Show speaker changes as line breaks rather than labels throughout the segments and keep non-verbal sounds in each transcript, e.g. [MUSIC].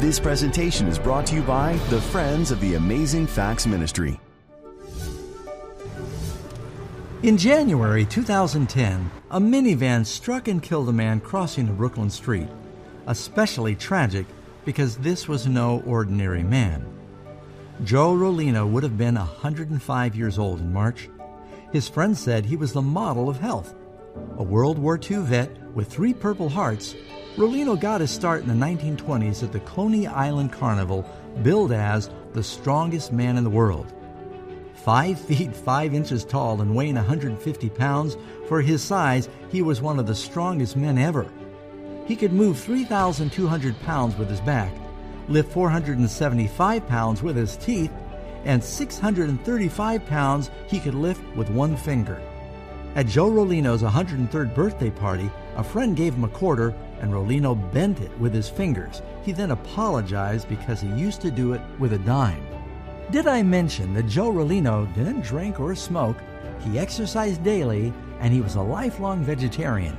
This presentation is brought to you by the Friends of the Amazing Facts Ministry.
In January 2010, a minivan struck and killed a man crossing a Brooklyn street. Especially tragic because this was no ordinary man. Joe Rollino would have been 105 years old in March. His friends said he was the model of health. A World War II vet with three Purple Hearts, Rollino got his start in the 1920s at the Coney Island Carnival, billed as the strongest man in the world. Five [LAUGHS] feet five inches tall and weighing 150 pounds, for his size, he was one of the strongest men ever. He could move 3,200 pounds with his back, lift 475 pounds with his teeth, and 635 pounds he could lift with one finger. At Joe Rollino's 103rd birthday party, a friend gave him a quarter and Rollino bent it with his fingers. He then apologized because he used to do it with a dime. Did I mention that Joe Rollino didn't drink or smoke? He exercised daily and he was a lifelong vegetarian.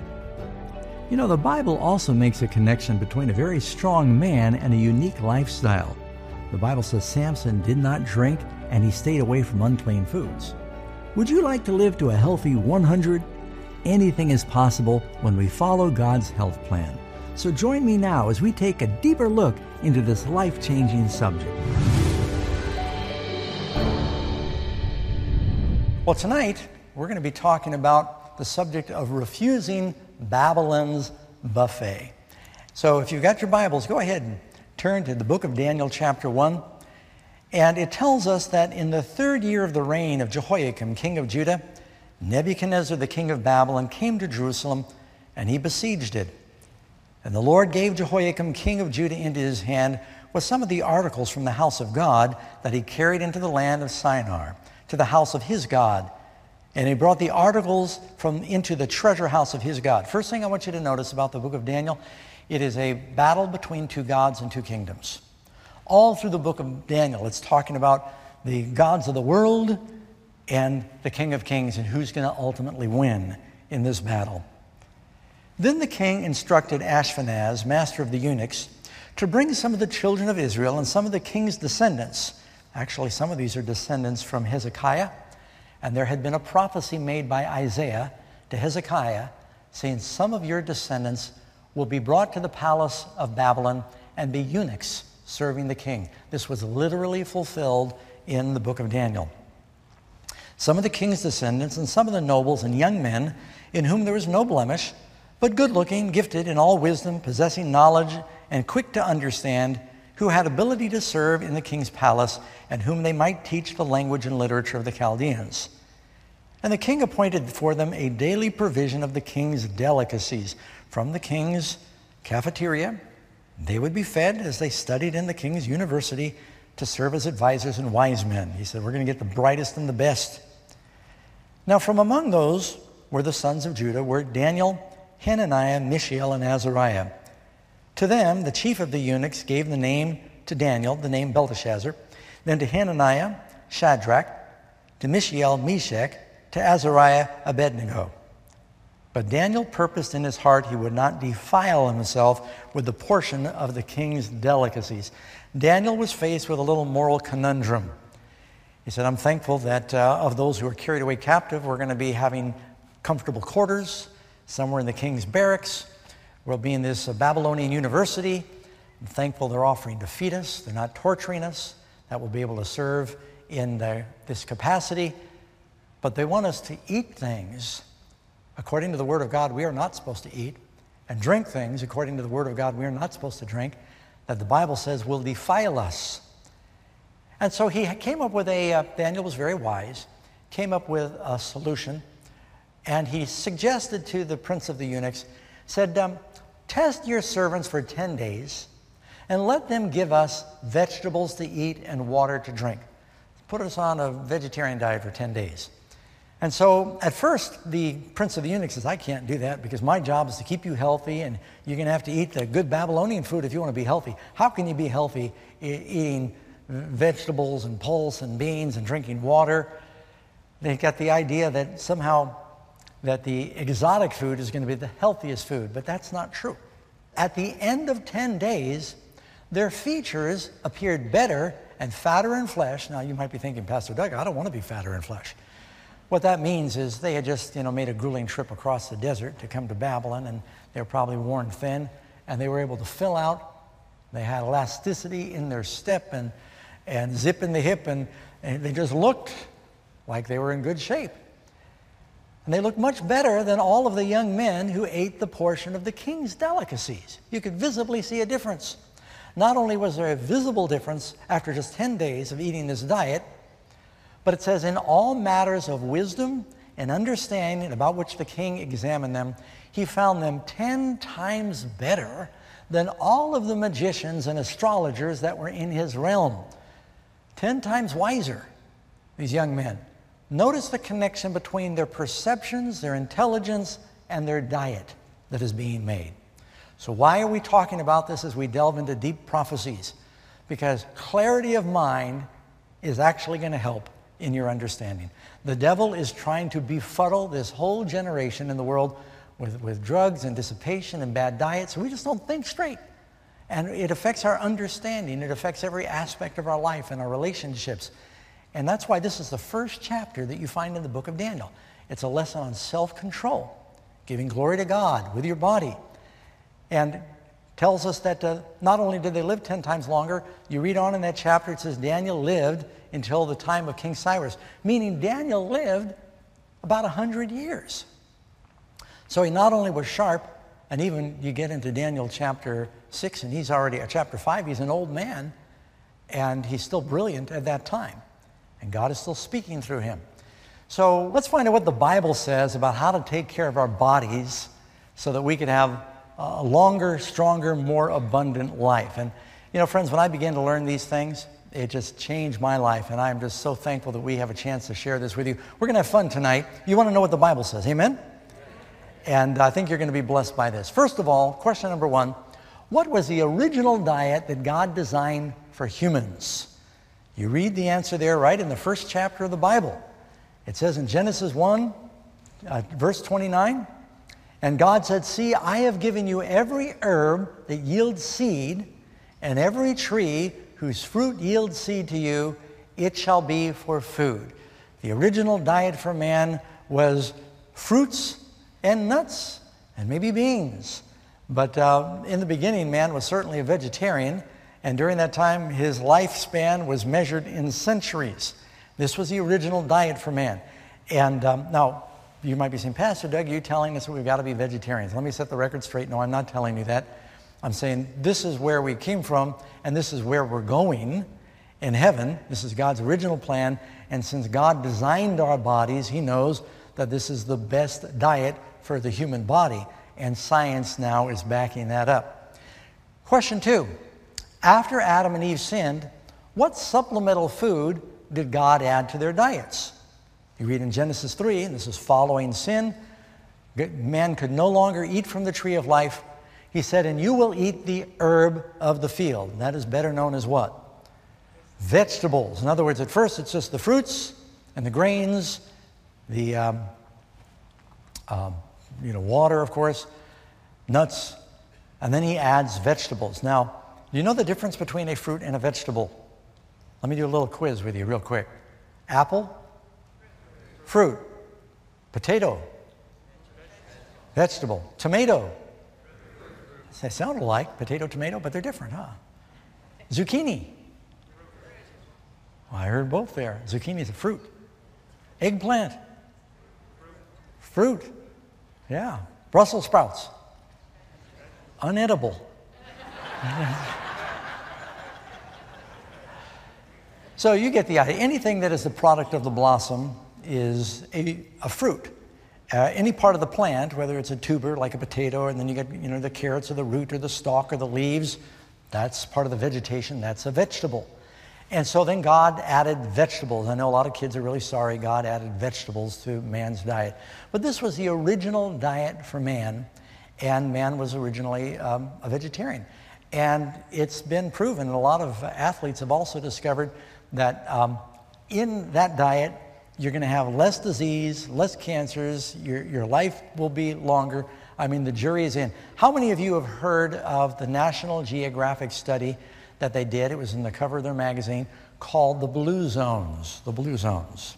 You know, the Bible also makes a connection between a very strong man and a unique lifestyle. The Bible says Samson did not drink and he stayed away from unclean foods. Would you like to live to a healthy 100? Anything is possible when we follow God's health plan. So join me now as we take a deeper look into this life changing subject. Well, tonight we're going to be talking about the subject of refusing Babylon's buffet. So if you've got your Bibles, go ahead and turn to the book of Daniel, chapter 1. And it tells us that in the third year of the reign of Jehoiakim, king of Judah, Nebuchadnezzar, the king of Babylon, came to Jerusalem and he besieged it. And the Lord gave Jehoiakim, king of Judah, into his hand with some of the articles from the house of God that he carried into the land of Shinar to the house of his God. And he brought the articles from into the treasure house of his God. First thing I want you to notice about the book of Daniel, it is a battle between two gods and two kingdoms. All through the book of Daniel, it's talking about the gods of the world and the King of Kings and who's going to ultimately win in this battle. Then the king instructed Ashpenaz, master of the eunuchs, to bring some of the children of Israel and some of the king's descendants Actually, some of these are descendants from Hezekiah, and there had been a prophecy made by Isaiah to Hezekiah saying, Some of your descendants will be brought to the palace of Babylon and be eunuchs serving the king. This was literally fulfilled in the book of Daniel. Some of the king's descendants and some of the nobles and young men in whom there was no blemish, but good looking, gifted in all wisdom, possessing knowledge, and quick to understand who had ability to serve in the king's palace and whom they might teach the language and literature of the Chaldeans. And the king appointed for them a daily provision of the king's delicacies from the king's cafeteria. They would be fed as they studied in the king's university to serve as advisors and wise men. He said, We're going to get the brightest and the best. Now, from among those were the sons of Judah were Daniel, Hananiah, Mishael, and Azariah. To them, the chief of the eunuchs gave the name to Daniel, the name Belteshazzar, then to Hananiah, Shadrach, to Mishael, Meshach, to Azariah, Abednego. But Daniel purposed in his heart he would not defile himself with the portion of the king's delicacies. Daniel was faced with a little moral conundrum. He said, I'm thankful that uh, of those who are carried away captive, we're going to be having comfortable quarters somewhere in the king's barracks. We'll be in this uh, Babylonian university. I'm thankful they're offering to feed us, they're not torturing us, that we'll be able to serve in the, this capacity. But they want us to eat things according to the Word of God we are not supposed to eat, and drink things according to the Word of God we are not supposed to drink, that the Bible says will defile us. And so he came up with a, uh, Daniel was very wise, came up with a solution, and he suggested to the prince of the eunuchs, said, um, Test your servants for 10 days and let them give us vegetables to eat and water to drink. Put us on a vegetarian diet for 10 days. And so at first, the prince of the eunuchs says, I can't do that because my job is to keep you healthy and you're going to have to eat the good Babylonian food if you want to be healthy. How can you be healthy eating vegetables and pulse and beans and drinking water? They got the idea that somehow that the exotic food is going to be the healthiest food, but that's not true. At the end of 10 days, their features appeared better and fatter in flesh. Now, you might be thinking, Pastor Doug, I don't want to be fatter in flesh. What that means is they had just, you know, made a grueling trip across the desert to come to Babylon, and they were probably worn thin, and they were able to fill out. They had elasticity in their step and, and zip in the hip, and, and they just looked like they were in good shape. And they looked much better than all of the young men who ate the portion of the king's delicacies. You could visibly see a difference. Not only was there a visible difference after just 10 days of eating this diet, but it says, in all matters of wisdom and understanding about which the king examined them, he found them 10 times better than all of the magicians and astrologers that were in his realm. 10 times wiser, these young men. Notice the connection between their perceptions, their intelligence, and their diet that is being made. So, why are we talking about this as we delve into deep prophecies? Because clarity of mind is actually going to help in your understanding. The devil is trying to befuddle this whole generation in the world with, with drugs and dissipation and bad diets. So we just don't think straight. And it affects our understanding, it affects every aspect of our life and our relationships. And that's why this is the first chapter that you find in the book of Daniel. It's a lesson on self control, giving glory to God with your body. And tells us that uh, not only did they live 10 times longer, you read on in that chapter, it says Daniel lived until the time of King Cyrus, meaning Daniel lived about 100 years. So he not only was sharp, and even you get into Daniel chapter 6, and he's already, uh, chapter 5, he's an old man, and he's still brilliant at that time. And God is still speaking through him. So let's find out what the Bible says about how to take care of our bodies so that we can have a longer, stronger, more abundant life. And, you know, friends, when I began to learn these things, it just changed my life, and I'm just so thankful that we have a chance to share this with you. We're going to have fun tonight. You want to know what the Bible says, amen? And I think you're going to be blessed by this. First of all, question number one What was the original diet that God designed for humans? You read the answer there right in the first chapter of the Bible. It says in Genesis 1, uh, verse 29, and God said, See, I have given you every herb that yields seed, and every tree whose fruit yields seed to you, it shall be for food. The original diet for man was fruits and nuts and maybe beans. But uh, in the beginning, man was certainly a vegetarian, and during that time, his lifespan was measured in centuries. This was the original diet for man. And um, now, you might be saying, Pastor Doug, you're telling us that we've got to be vegetarians. Let me set the record straight. No, I'm not telling you that. I'm saying this is where we came from and this is where we're going in heaven. This is God's original plan. And since God designed our bodies, He knows that this is the best diet for the human body. And science now is backing that up. Question two After Adam and Eve sinned, what supplemental food did God add to their diets? You read in Genesis 3, and this is following sin. Man could no longer eat from the tree of life he said, And you will eat the herb of the field. That is better known as what? Vegetables. In other words, at first it's just the fruits and the grains, the um, um, you know, water, of course, nuts, and then he adds vegetables. Now, do you know the difference between a fruit and a vegetable? Let me do a little quiz with you, real quick. Apple, fruit. Potato, vegetable. Tomato, they sound alike, potato, tomato, but they're different, huh? Zucchini. Well, I heard both there. Zucchini is a fruit. Eggplant. Fruit. Yeah. Brussels sprouts. Unedible. so you get the idea. Anything that is the product of the blossom is a, a fruit. Uh, any part of the plant, whether it's a tuber like a potato, and then you get you know the carrots or the root or the stalk or the leaves, that's part of the vegetation. That's a vegetable. And so then God added vegetables. I know a lot of kids are really sorry God added vegetables to man's diet, but this was the original diet for man, and man was originally um, a vegetarian. And it's been proven, and a lot of athletes have also discovered that um, in that diet, you're going to have less disease, less cancers, your, your life will be longer. I mean, the jury is in. How many of you have heard of the National Geographic study that they did. It was in the cover of their magazine called the Blue Zones. The Blue Zones.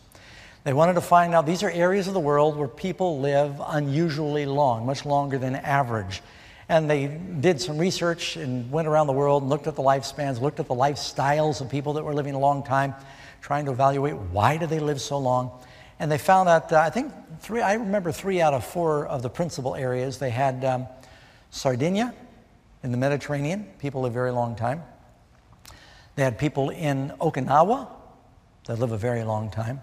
They wanted to find out these are areas of the world where people live unusually long, much longer than average. And they did some research and went around the world and looked at the lifespans, looked at the lifestyles of people that were living a long time, trying to evaluate why do they live so long. And they found that, uh, I think, three, I remember three out of four of the principal areas. They had um, Sardinia in the Mediterranean, people live very long time. They had people in Okinawa that live a very long time.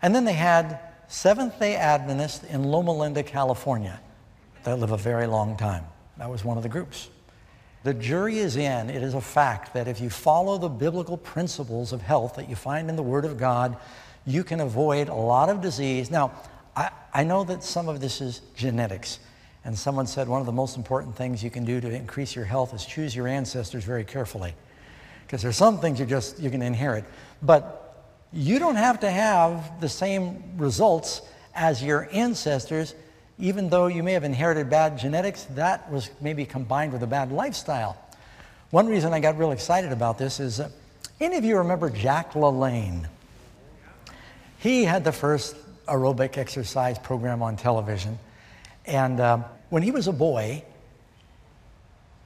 And then they had Seventh day Adventists in Loma Linda, California that live a very long time. That was one of the groups. The jury is in. It is a fact that if you follow the biblical principles of health that you find in the Word of God, you can avoid a lot of disease. Now, I, I know that some of this is genetics. And someone said one of the most important things you can do to increase your health is choose your ancestors very carefully. Because there's some things you just you can inherit. But you don't have to have the same results as your ancestors even though you may have inherited bad genetics, that was maybe combined with a bad lifestyle. One reason I got real excited about this is uh, any of you remember Jack LaLanne? He had the first aerobic exercise program on television. And uh, when he was a boy,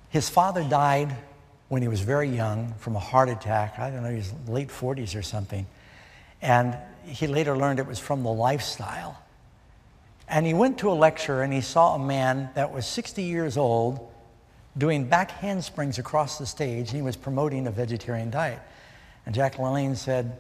his father died when he was very young from a heart attack. I don't know, he was late 40s or something. And he later learned it was from the lifestyle. And he went to a lecture and he saw a man that was 60 years old doing back handsprings across the stage and he was promoting a vegetarian diet. And Jack LaLanne said,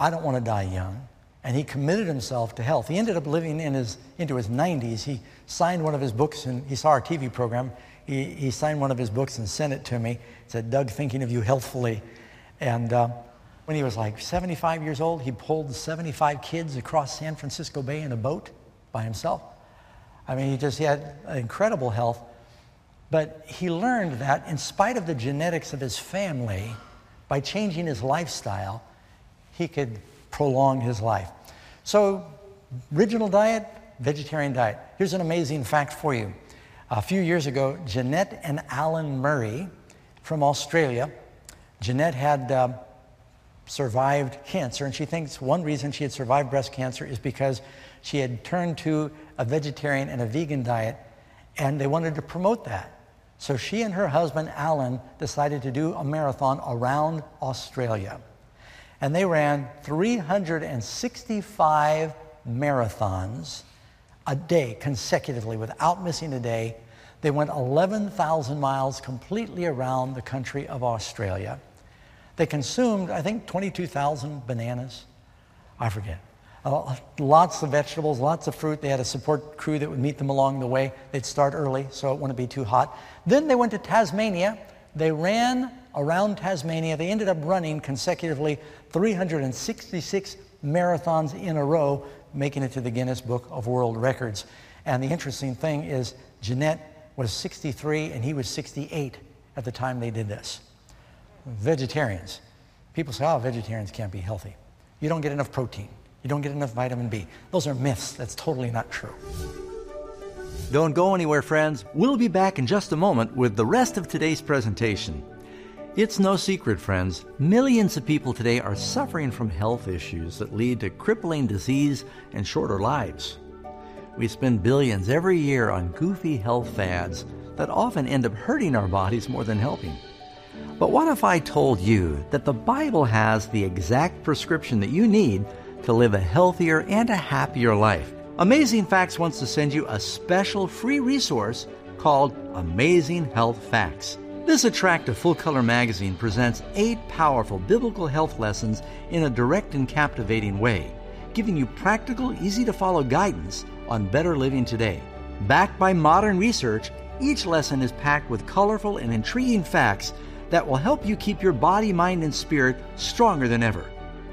I don't want to die young. And he committed himself to health. He ended up living in his, into his 90s. He signed one of his books and he saw our TV program. He, he signed one of his books and sent it to me. It said, Doug, thinking of you healthfully. And uh, when he was like 75 years old, he pulled 75 kids across San Francisco Bay in a boat by himself. I mean, he just he had incredible health. But he learned that in spite of the genetics of his family, by changing his lifestyle, he could prolong his life. So, original diet, vegetarian diet. Here's an amazing fact for you. A few years ago, Janette and Alan Murray from Australia, Janette had uh, survived cancer, and she thinks one reason she had survived breast cancer is because she had turned to a vegetarian and a vegan diet, and they wanted to promote that. So she and her husband, Alan, decided to do a marathon around Australia. And they ran 365 marathons a day consecutively without missing a day. They went 11,000 miles completely around the country of Australia. They consumed, I think, 22,000 bananas. I forget. Uh, lots of vegetables, lots of fruit. They had a support crew that would meet them along the way. They'd start early so it wouldn't be too hot. Then they went to Tasmania. They ran around Tasmania. They ended up running consecutively 366 marathons in a row, making it to the Guinness Book of World Records. And the interesting thing is, Janette was 63 and he was 68 at the time they did this. Vegetarians. People say, oh, vegetarians can't be healthy. You don't get enough protein. You don't get enough vitamin B. Those are myths. That's totally not true.
Don't go anywhere, friends. We'll be back in just a moment with the rest of today's presentation. It's no secret, friends, millions of people today are suffering from health issues that lead to crippling disease and shorter lives. We spend billions every year on goofy health fads that often end up hurting our bodies more than helping. But what if I told you that the Bible has the exact prescription that you need to live a healthier and a happier life. Amazing Facts wants to send you a special free resource called Amazing Health Facts. This attractive full color magazine presents eight powerful biblical health lessons in a direct and captivating way, giving you practical, easy to follow guidance on better living today. Backed by modern research, each lesson is packed with colorful and intriguing facts that will help you keep your body, mind, and spirit stronger than ever.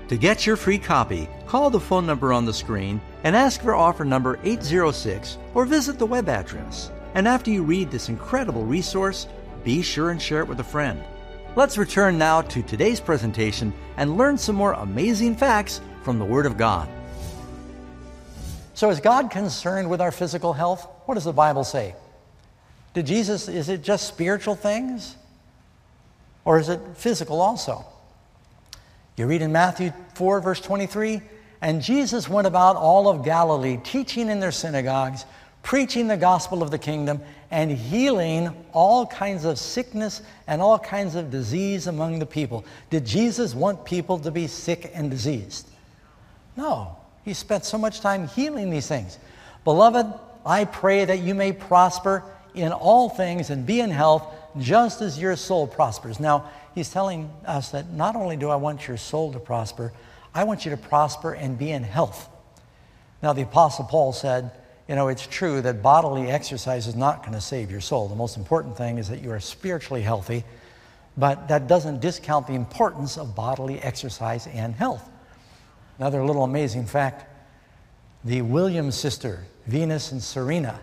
To get your free copy, call the phone number on the screen and ask for offer number 806 or visit the web address. And after you read this incredible resource, be sure and share it with a friend. Let's return now to today's presentation and learn some more amazing facts from the Word of God.
So, is God concerned with our physical health? What does the Bible say? Did Jesus, is it just spiritual things? Or is it physical also? You read in Matthew 4, verse 23 And Jesus went about all of Galilee, teaching in their synagogues, preaching the gospel of the kingdom, and healing all kinds of sickness and all kinds of disease among the people. Did Jesus want people to be sick and diseased? No. He spent so much time healing these things. Beloved, I pray that you may prosper in all things and be in health just as your soul prospers. Now, he's telling us that not only do I want your soul to prosper, I want you to prosper and be in health. Now, the Apostle Paul said, you know, it's true that bodily exercise is not going to save your soul. The most important thing is that you are spiritually healthy, but that doesn't discount the importance of bodily exercise and health. Another little amazing fact the Williams sister, Venus and Serena,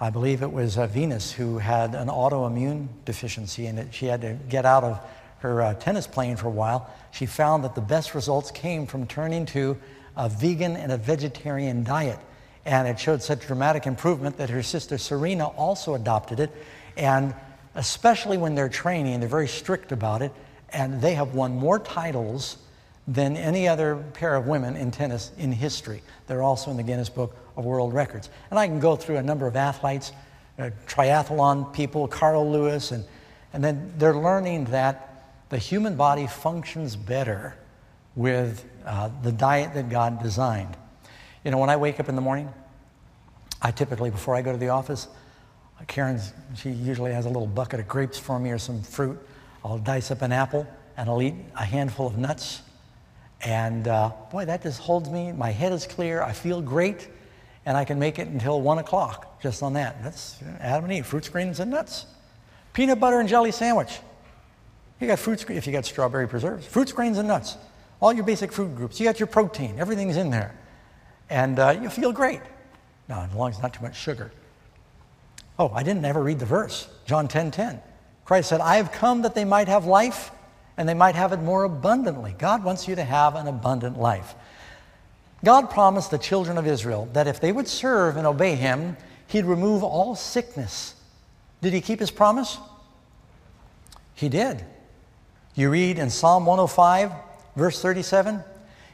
I believe it was uh, Venus who had an autoimmune deficiency and she had to get out of her uh, tennis playing for a while. She found that the best results came from turning to a vegan and a vegetarian diet. And it showed such dramatic improvement that her sister Serena also adopted it. And especially when they're training, they're very strict about it. And they have won more titles than any other pair of women in tennis in history. They're also in the Guinness Book of World Records. And I can go through a number of athletes, uh, triathlon people, Carl Lewis, and, and then they're learning that the human body functions better with uh, the diet that God designed. You know, when I wake up in the morning, I typically, before I go to the office, Karen, she usually has a little bucket of grapes for me or some fruit. I'll dice up an apple and I'll eat a handful of nuts. And uh, boy, that just holds me. My head is clear. I feel great. And I can make it until 1 o'clock just on that. That's Adam and Eve, fruits, greens, and nuts. Peanut butter and jelly sandwich. You got fruits, if you got strawberry preserves, fruits, grains, and nuts. All your basic food groups. You got your protein. Everything's in there and uh, you feel great. Now, as long as not too much sugar. Oh, I didn't ever read the verse. John 10 10. Christ said, I have come that they might have life and they might have it more abundantly. God wants you to have an abundant life. God promised the children of Israel that if they would serve and obey Him, He'd remove all sickness. Did He keep His promise? He did. You read in Psalm 105, verse 37,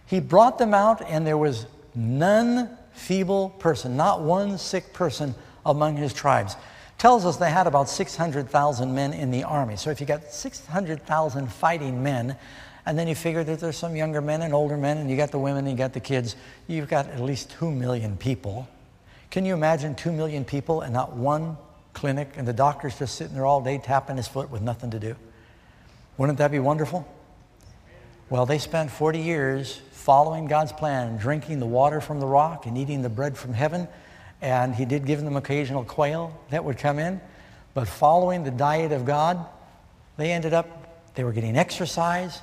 He brought them out and there was none feeble person, not one sick person among his tribes. Tells us they had about 600,000 men in the army. So if you got 600,000 fighting men, and then you figure that there's some younger men and older men, and you got the women, and you got the kids, you've got at least 2 million people. Can you imagine 2 million people and not one clinic, and the doctor's just sitting there all day tapping his foot with nothing to do? Wouldn't that be wonderful? Well, they spent 40 years following God's plan, drinking the water from the rock and eating the bread from heaven. And he did give them occasional quail that would come in. But following the diet of God, they ended up, they were getting exercise.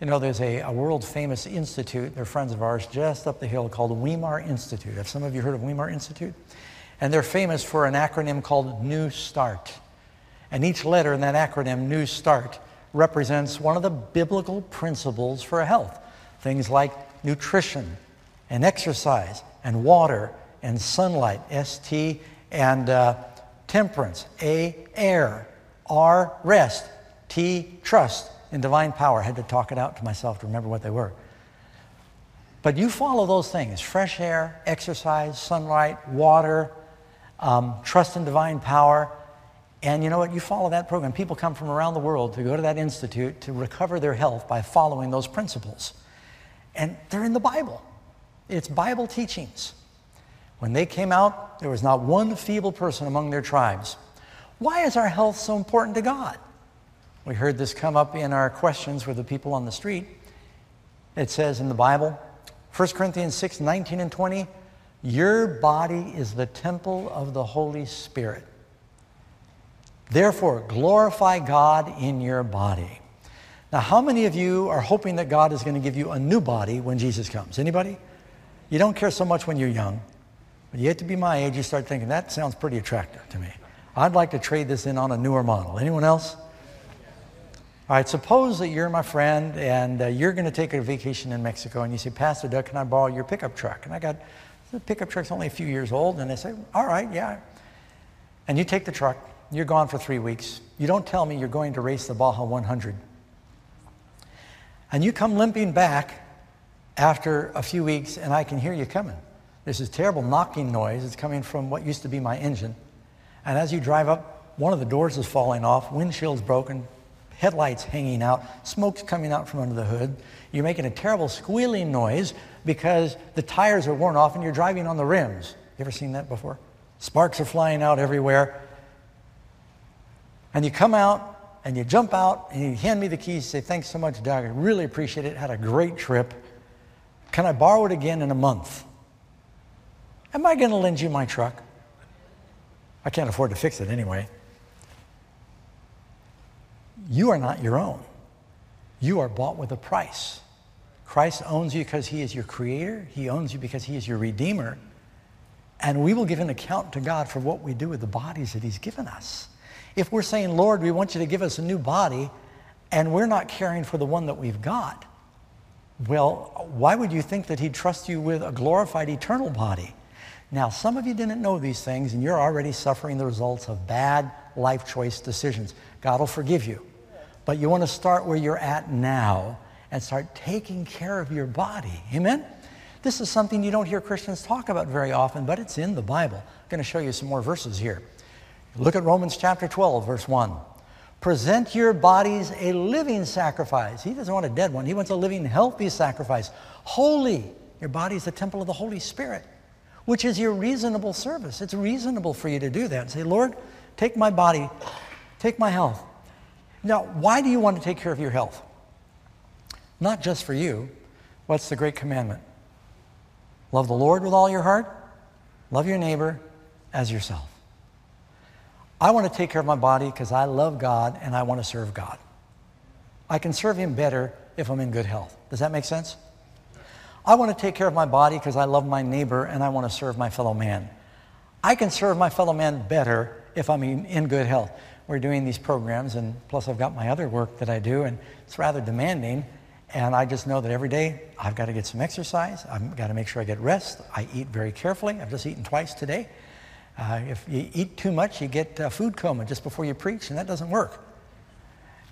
You know, there's a, a world famous institute, they're friends of ours, just up the hill called Weimar Institute. Have some of you heard of Weimar Institute? And they're famous for an acronym called New Start. And each letter in that acronym, New Start, represents one of the biblical principles for health. Things like nutrition and exercise and water and sunlight, ST, and uh, temperance, A, air, R, rest, T, trust, and divine power. I had to talk it out to myself to remember what they were. But you follow those things fresh air, exercise, sunlight, water, um, trust in divine power. And you know what? You follow that program. People come from around the world to go to that institute to recover their health by following those principles. And they're in the Bible. It's Bible teachings. When they came out, there was not one feeble person among their tribes. Why is our health so important to God? We heard this come up in our questions with the people on the street. It says in the Bible, 1 Corinthians 6 19 and 20, your body is the temple of the Holy Spirit. Therefore, glorify God in your body. Now, how many of you are hoping that God is going to give you a new body when Jesus comes? Anybody? You don't care so much when you're young, but you get to be my age, you start thinking, that sounds pretty attractive to me. I'd like to trade this in on a newer model. Anyone else? All right, suppose that you're my friend and uh, you're going to take a vacation in Mexico and you say, Pastor Doug, can I borrow your pickup truck? And I got, the pickup truck's only a few years old. And they say, all right, yeah. And you take the truck You're gone for three weeks. You don't tell me you're going to race the Baja 100. And you come limping back after a few weeks, and I can hear you coming. There's this terrible knocking noise. It's coming from what used to be my engine. And as you drive up, one of the doors is falling off, windshield's broken, headlights hanging out, smoke's coming out from under the hood. You're making a terrible squealing noise because the tires are worn off and you're driving on the rims. You ever seen that before? Sparks are flying out everywhere. And you come out and you jump out and you hand me the keys, say, Thanks so much, Doug. I really appreciate it. Had a great trip. Can I borrow it again in a month? Am I going to lend you my truck? I can't afford to fix it anyway. You are not your own. You are bought with a price. Christ owns you because he is your creator. He owns you because he is your redeemer. And we will give an account to God for what we do with the bodies that he's given us. If we're saying, Lord, we want you to give us a new body, and we're not caring for the one that we've got, well, why would you think that he'd trust you with a glorified eternal body? Now, some of you didn't know these things, and you're already suffering the results of bad life choice decisions. God will forgive you. But you want to start where you're at now and start taking care of your body. Amen? This is something you don't hear Christians talk about very often, but it's in the Bible. I'm going to show you some more verses here. Look at Romans chapter 12, verse 1. Present your bodies a living sacrifice. He doesn't want a dead one. He wants a living, healthy sacrifice. Holy. Your body is the temple of the Holy Spirit, which is your reasonable service. It's reasonable for you to do that say, Lord, take my body, take my health. Now, why do you want to take care of your health? Not just for you. What's the great commandment? Love the Lord with all your heart, love your neighbor as yourself. I want to take care of my body because I love God and I want to serve God. I can serve Him better if I'm in good health. Does that make sense? I want to take care of my body because I love my neighbor and I want to serve my fellow man. I can serve my fellow man better if I'm in, good health. We're doing these programs, and plus I've got my other work that I do, and it's rather demanding. And I just know that every day I've got to get some exercise. I've got to make sure I get rest. I eat very carefully. I've just eaten twice today. Uh, if you eat too much, you get uh, food coma just before you preach, and that doesn't work.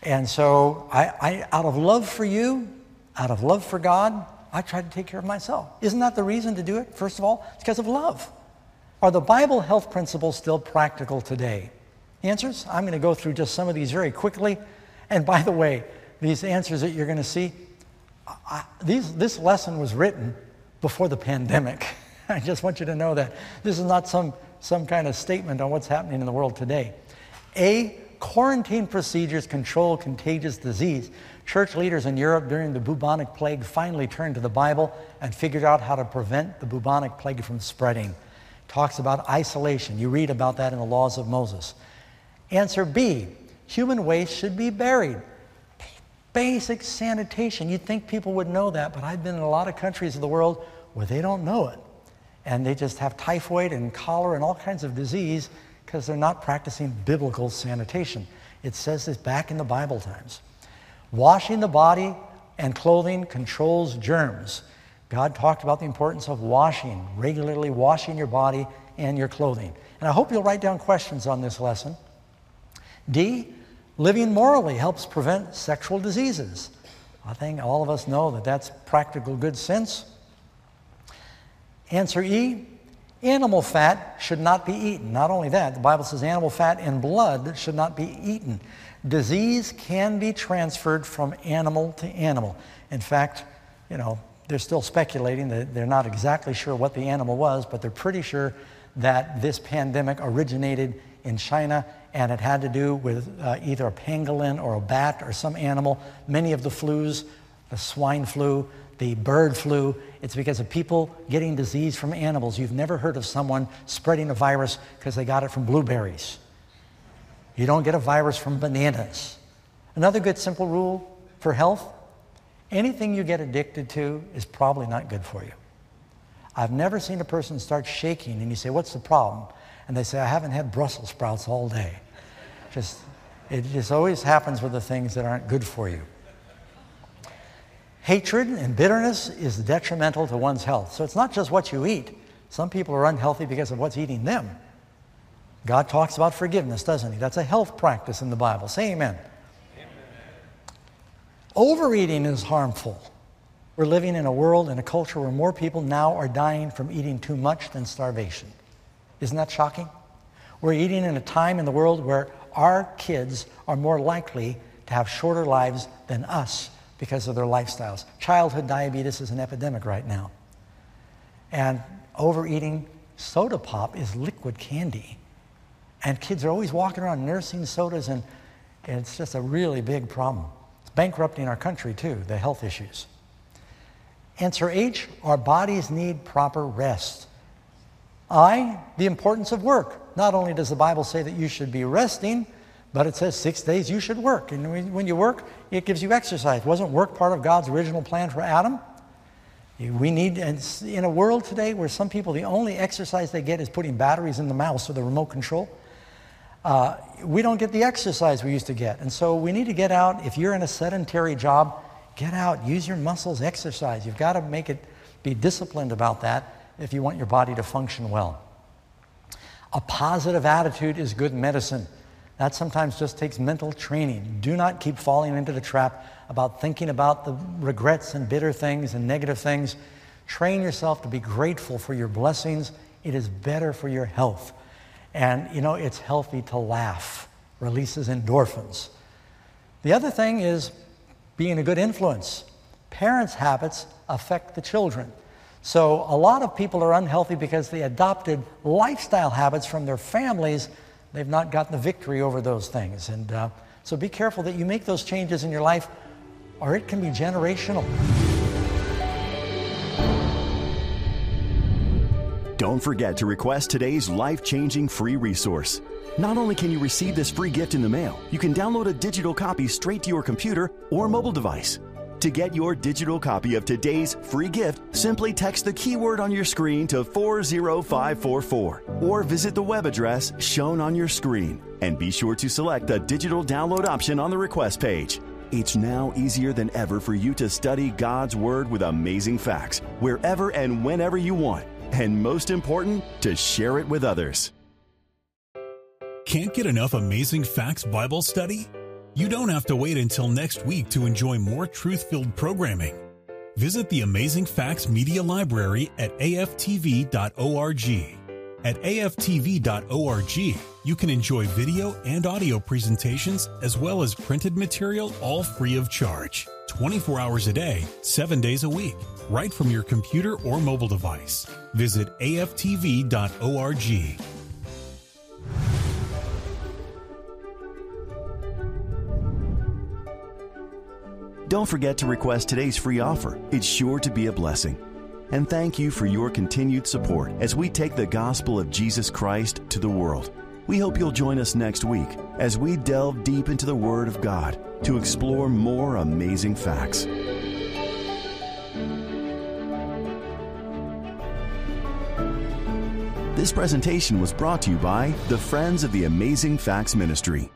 And so, I, I, out of love for you, out of love for God, I try to take care of myself. Isn't that the reason to do it? First of all, it's because of love. Are the Bible health principles still practical today? Answers? I'm going to go through just some of these very quickly. And by the way, these answers that you're going to see, I, these, this lesson was written before the pandemic. [LAUGHS] I just want you to know that. This is not some some kind of statement on what's happening in the world today. A, quarantine procedures control contagious disease. Church leaders in Europe during the bubonic plague finally turned to the Bible and figured out how to prevent the bubonic plague from spreading. Talks about isolation. You read about that in the laws of Moses. Answer B, human waste should be buried. Basic sanitation. You'd think people would know that, but I've been in a lot of countries of the world where they don't know it and they just have typhoid and cholera and all kinds of disease because they're not practicing biblical sanitation. It says this back in the Bible times. Washing the body and clothing controls germs. God talked about the importance of washing, regularly washing your body and your clothing. And I hope you'll write down questions on this lesson. D, living morally helps prevent sexual diseases. I think all of us know that that's practical good sense. Answer E, animal fat should not be eaten. Not only that, the Bible says animal fat and blood should not be eaten. Disease can be transferred from animal to animal. In fact, you know, they're still speculating that they're not exactly sure what the animal was, but they're pretty sure that this pandemic originated in China and it had to do with uh, either a pangolin or a bat or some animal. Many of the flus, the swine flu, the bird flu, it's because of people getting disease from animals. You've never heard of someone spreading a virus because they got it from blueberries. You don't get a virus from bananas. Another good simple rule for health anything you get addicted to is probably not good for you. I've never seen a person start shaking and you say, What's the problem? And they say, I haven't had Brussels sprouts all day. Just, it just always happens with the things that aren't good for you. Hatred and bitterness is detrimental to one's health. So it's not just what you eat. Some people are unhealthy because of what's eating them. God talks about forgiveness, doesn't He? That's a health practice in the Bible. Say amen. amen. Overeating is harmful. We're living in a world and a culture where more people now are dying from eating too much than starvation. Isn't that shocking? We're eating in a time in the world where our kids are more likely to have shorter lives than us because of their lifestyles. Childhood diabetes is an epidemic right now. And overeating soda pop is liquid candy. And kids are always walking around nursing sodas, and, it's just a really big problem. It's bankrupting our country, too, the health issues. Answer H, our bodies need proper rest. I, the importance of work. Not only does the Bible say that you should be resting, but it says six days you should work. And when you work, it gives you exercise. Wasn't work part of God's original plan for Adam? We need, and in a world today where some people, the only exercise they get is putting batteries in the mouse or the remote control, uh, we don't get the exercise we used to get. And so we need to get out. If you're in a sedentary job, get out, use your muscles, exercise. You've got to make it, be disciplined about that if you want your body to function well. A positive attitude is good medicine. That sometimes just takes mental training. Do not keep falling into the trap about thinking about the regrets and bitter things and negative things. Train yourself to be grateful for your blessings. It is better for your health. And you know, it's healthy to laugh, releases endorphins. The other thing is being a good influence. Parents' habits affect the children. So a lot of people are unhealthy because they adopted lifestyle habits from their families They've not gotten the victory over those things. And uh, so be careful that you make those changes in your life, or it can be generational.
Don't forget to request today's life changing free resource. Not only can you receive this free gift in the mail, you can download a digital copy straight to your computer or mobile device. To get your digital copy of today's free gift, simply text the keyword on your screen to 40544 or visit the web address shown on your screen. And be sure to select the digital download option on the request page. It's now easier than ever for you to study God's Word with amazing facts wherever and whenever you want. And most important, to share it with others.
Can't get enough amazing facts Bible study? You don't have to wait until next week to enjoy more truth filled programming. Visit the Amazing Facts Media Library at aftv.org. At aftv.org, you can enjoy video and audio presentations as well as printed material all free of charge, 24 hours a day, 7 days a week, right from your computer or mobile device. Visit aftv.org.
Don't forget to request today's free offer. It's sure to be a blessing. And thank you for your continued support as we take the gospel of Jesus Christ to the world. We hope you'll join us next week as we delve deep into the Word of God to explore more amazing facts. This presentation was brought to you by the Friends of the Amazing Facts Ministry.